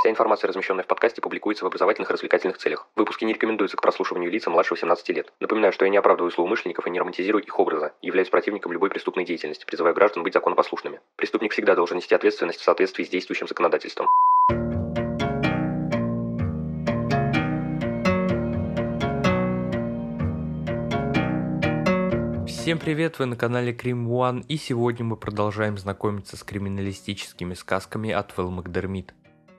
Вся информация, размещенная в подкасте, публикуется в образовательных и развлекательных целях. Выпуски не рекомендуются к прослушиванию лица младше 18 лет. Напоминаю, что я не оправдываю злоумышленников и не романтизирую их образа, являюсь противником любой преступной деятельности, призываю граждан быть законопослушными. Преступник всегда должен нести ответственность в соответствии с действующим законодательством. Всем привет, вы на канале Крим One, и сегодня мы продолжаем знакомиться с криминалистическими сказками от Вэл Макдермит.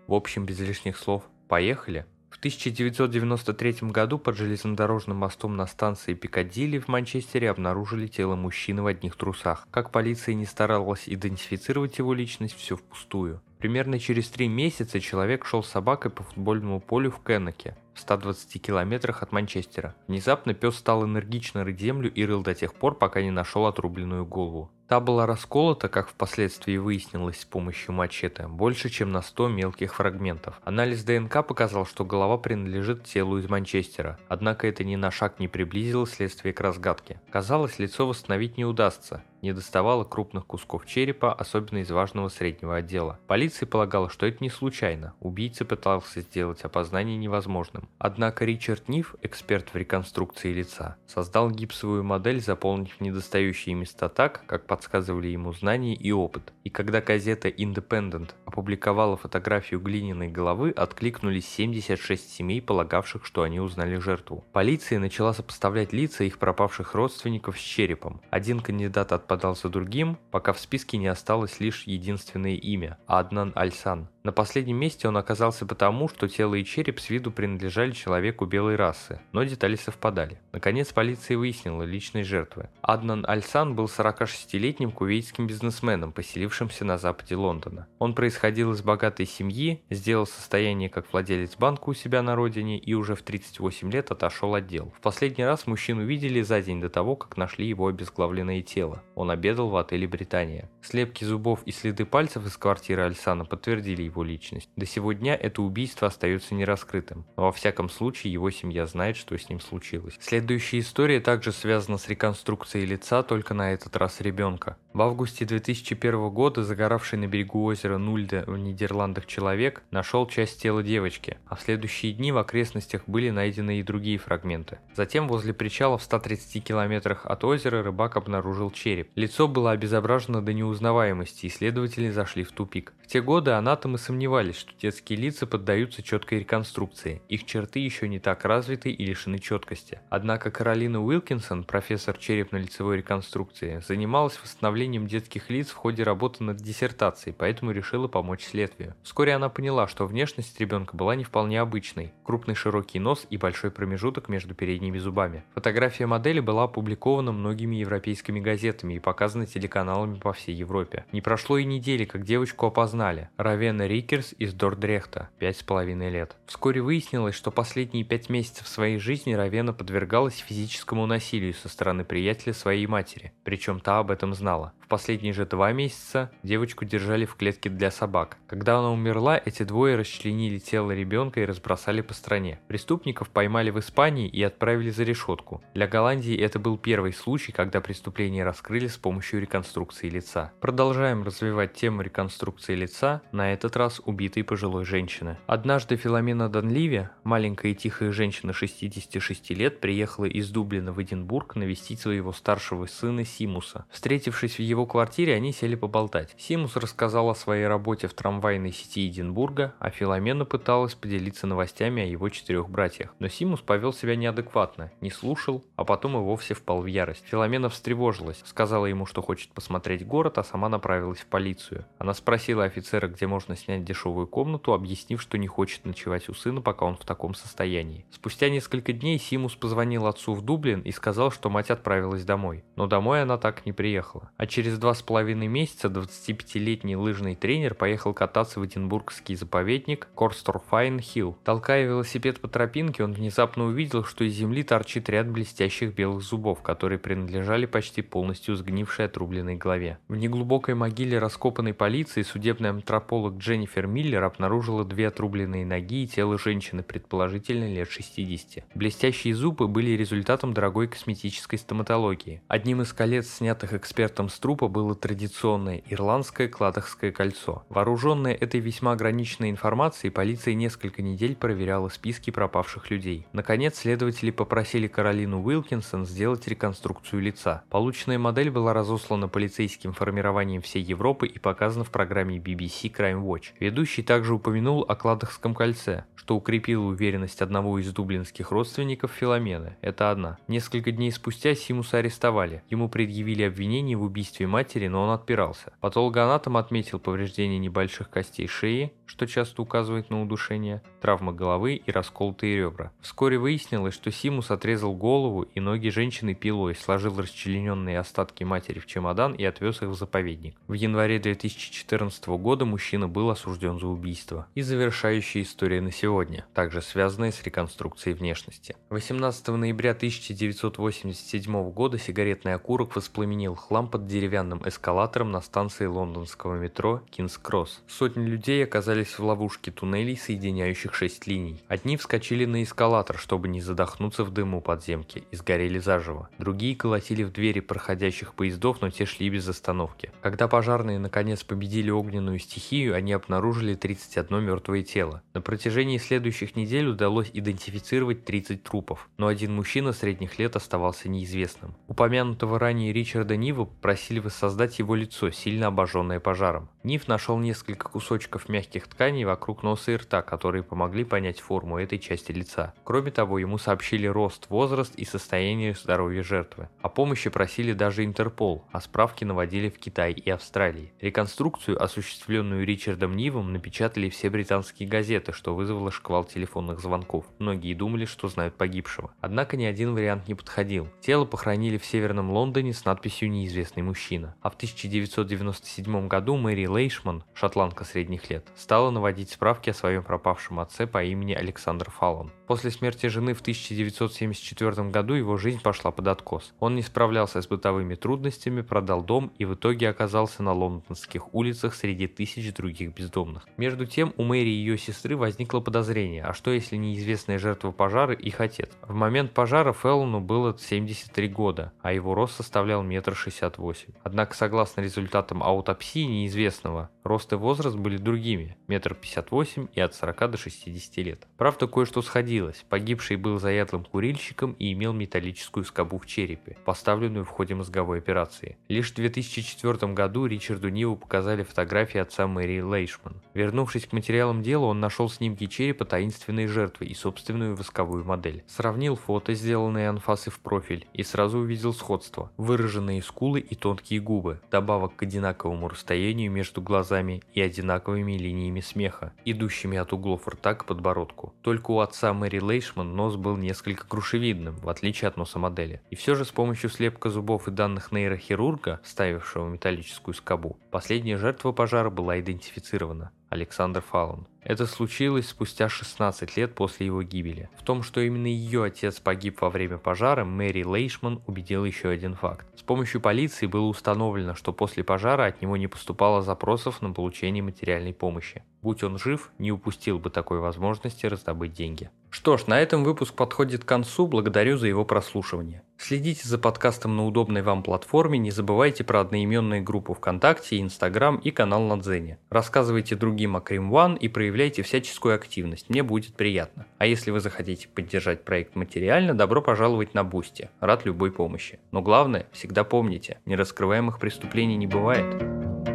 В общем, без лишних слов, поехали! В 1993 году под железнодорожным мостом на станции Пикадилли в Манчестере обнаружили тело мужчины в одних трусах. Как полиция не старалась идентифицировать его личность, все впустую. Примерно через три месяца человек шел с собакой по футбольному полю в Кеннеке, в 120 километрах от Манчестера. Внезапно пес стал энергично рыть землю и рыл до тех пор, пока не нашел отрубленную голову. Та была расколота, как впоследствии выяснилось с помощью мачете, больше чем на 100 мелких фрагментов. Анализ ДНК показал, что голова принадлежит телу из Манчестера, однако это ни на шаг не приблизило следствие к разгадке. Казалось, лицо восстановить не удастся, не доставало крупных кусков черепа, особенно из важного среднего отдела. Полиция полагала, что это не случайно, убийца пытался сделать опознание невозможным. Однако Ричард Ниф, эксперт в реконструкции лица, создал гипсовую модель, заполнив недостающие места так, как подсказывали ему знания и опыт. И когда газета Independent опубликовала фотографию глиняной головы, откликнулись 76 семей, полагавших, что они узнали жертву. Полиция начала сопоставлять лица их пропавших родственников с черепом. Один кандидат от подал другим, пока в списке не осталось лишь единственное имя – Аднан Альсан. На последнем месте он оказался потому, что тело и череп с виду принадлежали человеку белой расы, но детали совпадали. Наконец полиция выяснила личность жертвы. Аднан Альсан был 46-летним кувейтским бизнесменом, поселившимся на западе Лондона. Он происходил из богатой семьи, сделал состояние как владелец банка у себя на родине и уже в 38 лет отошел от дел. В последний раз мужчину видели за день до того, как нашли его обезглавленное тело. Он обедал в отеле «Британия». Слепки зубов и следы пальцев из квартиры Альсана подтвердили его личность. До сего дня это убийство остается нераскрытым, но во всяком случае его семья знает, что с ним случилось. Следующая история также связана с реконструкцией лица, только на этот раз ребенка. В августе 2001 года загоравший на берегу озера Нульде в Нидерландах человек нашел часть тела девочки, а в следующие дни в окрестностях были найдены и другие фрагменты. Затем возле причала в 130 километрах от озера рыбак обнаружил череп. Лицо было обезображено до неузнаваемости, и следователи зашли в тупик. В те годы анатомы сомневались, что детские лица поддаются четкой реконструкции. Их черты еще не так развиты и лишены четкости. Однако Каролина Уилкинсон, профессор черепно-лицевой реконструкции, занималась восстановлением детских лиц в ходе работы над диссертацией, поэтому решила помочь следствию. Вскоре она поняла, что внешность ребенка была не вполне обычной. Крупный широкий нос и большой промежуток между передними зубами. Фотография модели была опубликована многими европейскими газетами и показана телеканалами по всей Европе. Не прошло и недели, как девочку опознали. Равена Рикерс из Дордрехта, 5,5 лет. Вскоре выяснилось, что последние 5 месяцев своей жизни Равена подвергалась физическому насилию со стороны приятеля своей матери, причем та об этом знала последние же два месяца девочку держали в клетке для собак. Когда она умерла, эти двое расчленили тело ребенка и разбросали по стране. Преступников поймали в Испании и отправили за решетку. Для Голландии это был первый случай, когда преступление раскрыли с помощью реконструкции лица. Продолжаем развивать тему реконструкции лица, на этот раз убитой пожилой женщины. Однажды Филомена Данливи, маленькая и тихая женщина 66 лет, приехала из Дублина в Эдинбург навестить своего старшего сына Симуса. Встретившись в его квартире они сели поболтать. Симус рассказал о своей работе в трамвайной сети Эдинбурга, а Филомена пыталась поделиться новостями о его четырех братьях. Но Симус повел себя неадекватно, не слушал, а потом и вовсе впал в ярость. Филомена встревожилась, сказала ему, что хочет посмотреть город, а сама направилась в полицию. Она спросила офицера, где можно снять дешевую комнату, объяснив, что не хочет ночевать у сына, пока он в таком состоянии. Спустя несколько дней Симус позвонил отцу в Дублин и сказал, что мать отправилась домой. Но домой она так не приехала. А Через два с половиной месяца 25-летний лыжный тренер поехал кататься в Эдинбургский заповедник Корсторфайн Хилл. Толкая велосипед по тропинке, он внезапно увидел, что из земли торчит ряд блестящих белых зубов, которые принадлежали почти полностью сгнившей отрубленной голове. В неглубокой могиле раскопанной полиции судебный антрополог Дженни Дженнифер Миллер обнаружила две отрубленные ноги и тело женщины, предположительно лет 60. Блестящие зубы были результатом дорогой косметической стоматологии. Одним из колец, снятых экспертом с трупа, было традиционное ирландское кладахское кольцо. Вооруженная этой весьма ограниченной информацией, полиция несколько недель проверяла списки пропавших людей. Наконец, следователи попросили Каролину Уилкинсон сделать реконструкцию лица. Полученная модель была разослана полицейским формированием всей Европы и показана в программе BBC Crime Watch. Ведущий также упомянул о Кладахском кольце, что укрепило уверенность одного из дублинских родственников Филомены. Это одна. Несколько дней спустя Симуса арестовали. Ему предъявили обвинение в убийстве матери, но он отпирался. Патологоанатом отметил повреждение небольших костей шеи, что часто указывает на удушение, травмы головы и расколотые ребра. Вскоре выяснилось, что Симус отрезал голову и ноги женщины пилой, сложил расчлененные остатки матери в чемодан и отвез их в заповедник. В январе 2014 года мужчина был осужден за убийство. И завершающая история на сегодня, также связанная с реконструкцией внешности. 18 ноября 1987 года сигаретный окурок воспламенил хлам под деревянным эскалатором на станции лондонского метро Кингс-Кросс. Сотни людей оказались в ловушке туннелей, соединяющих шесть линий. Одни вскочили на эскалатор, чтобы не задохнуться в дыму подземки, и сгорели заживо. Другие колотили в двери проходящих поездов, но те шли без остановки. Когда пожарные наконец победили огненную стихию, они обнаружили 31 мертвое тело. На протяжении следующих недель удалось идентифицировать 30 трупов, но один мужчина средних лет оставался неизвестным. Упомянутого ранее Ричарда Нива попросили воссоздать его лицо, сильно обожженное пожаром. Нив нашел несколько кусочков мягких тканей вокруг носа и рта, которые помогли понять форму этой части лица. Кроме того, ему сообщили рост, возраст и состояние здоровья жертвы. О помощи просили даже Интерпол, а справки наводили в Китай и Австралии. Реконструкцию, осуществленную Ричардом Нивом, напечатали все британские газеты, что вызвало шквал телефонных звонков. Многие думали, что знают погибшего. Однако ни один вариант не подходил. Тело похоронили в северном Лондоне с надписью «Неизвестный мужчина». А в 1997 году Мэри Лейшман, шотландка средних лет, стала наводить справки о своем пропавшем отце по имени Александр Фаллон. После смерти жены в 1974 году его жизнь пошла под откос. Он не справлялся с бытовыми трудностями, продал дом и в итоге оказался на лондонских улицах среди тысяч других бездомных. Между тем, у Мэри и ее сестры возникло подозрение, а что если неизвестная жертва пожара их отец? В момент пожара Феллону было 73 года, а его рост составлял метр шестьдесят восемь. Однако, согласно результатам аутопсии неизвестного, рост и возраст были другими – метр пятьдесят восемь и от 40 до 60 лет. Правда, кое-что сходилось погибший был заядлым курильщиком и имел металлическую скобу в черепе, поставленную в ходе мозговой операции. Лишь в 2004 году Ричарду Ниву показали фотографии отца Мэри Лейшман. Вернувшись к материалам дела, он нашел снимки черепа таинственной жертвы и собственную восковую модель. Сравнил фото, сделанные анфасы в профиль, и сразу увидел сходство. Выраженные скулы и тонкие губы, добавок к одинаковому расстоянию между глазами и одинаковыми линиями смеха, идущими от углов рта к подбородку. Только у отца Мэри Лейшман нос был несколько грушевидным, в отличие от носа модели. И все же с помощью слепка зубов и данных нейрохирурга, ставившего металлическую скобу, последняя жертва пожара была идентифицирована заблокирована. Александр Фаллон. Это случилось спустя 16 лет после его гибели. В том, что именно ее отец погиб во время пожара, Мэри Лейшман убедил еще один факт. С помощью полиции было установлено, что после пожара от него не поступало запросов на получение материальной помощи. Будь он жив, не упустил бы такой возможности раздобыть деньги. Что ж, на этом выпуск подходит к концу, благодарю за его прослушивание. Следите за подкастом на удобной вам платформе, не забывайте про одноименные группы ВКонтакте, Инстаграм и канал на Дзене. Рассказывайте другим о Crime One и проявляйте всяческую активность, мне будет приятно. А если вы захотите поддержать проект материально, добро пожаловать на Бусти, рад любой помощи. Но главное, всегда помните, нераскрываемых преступлений не бывает.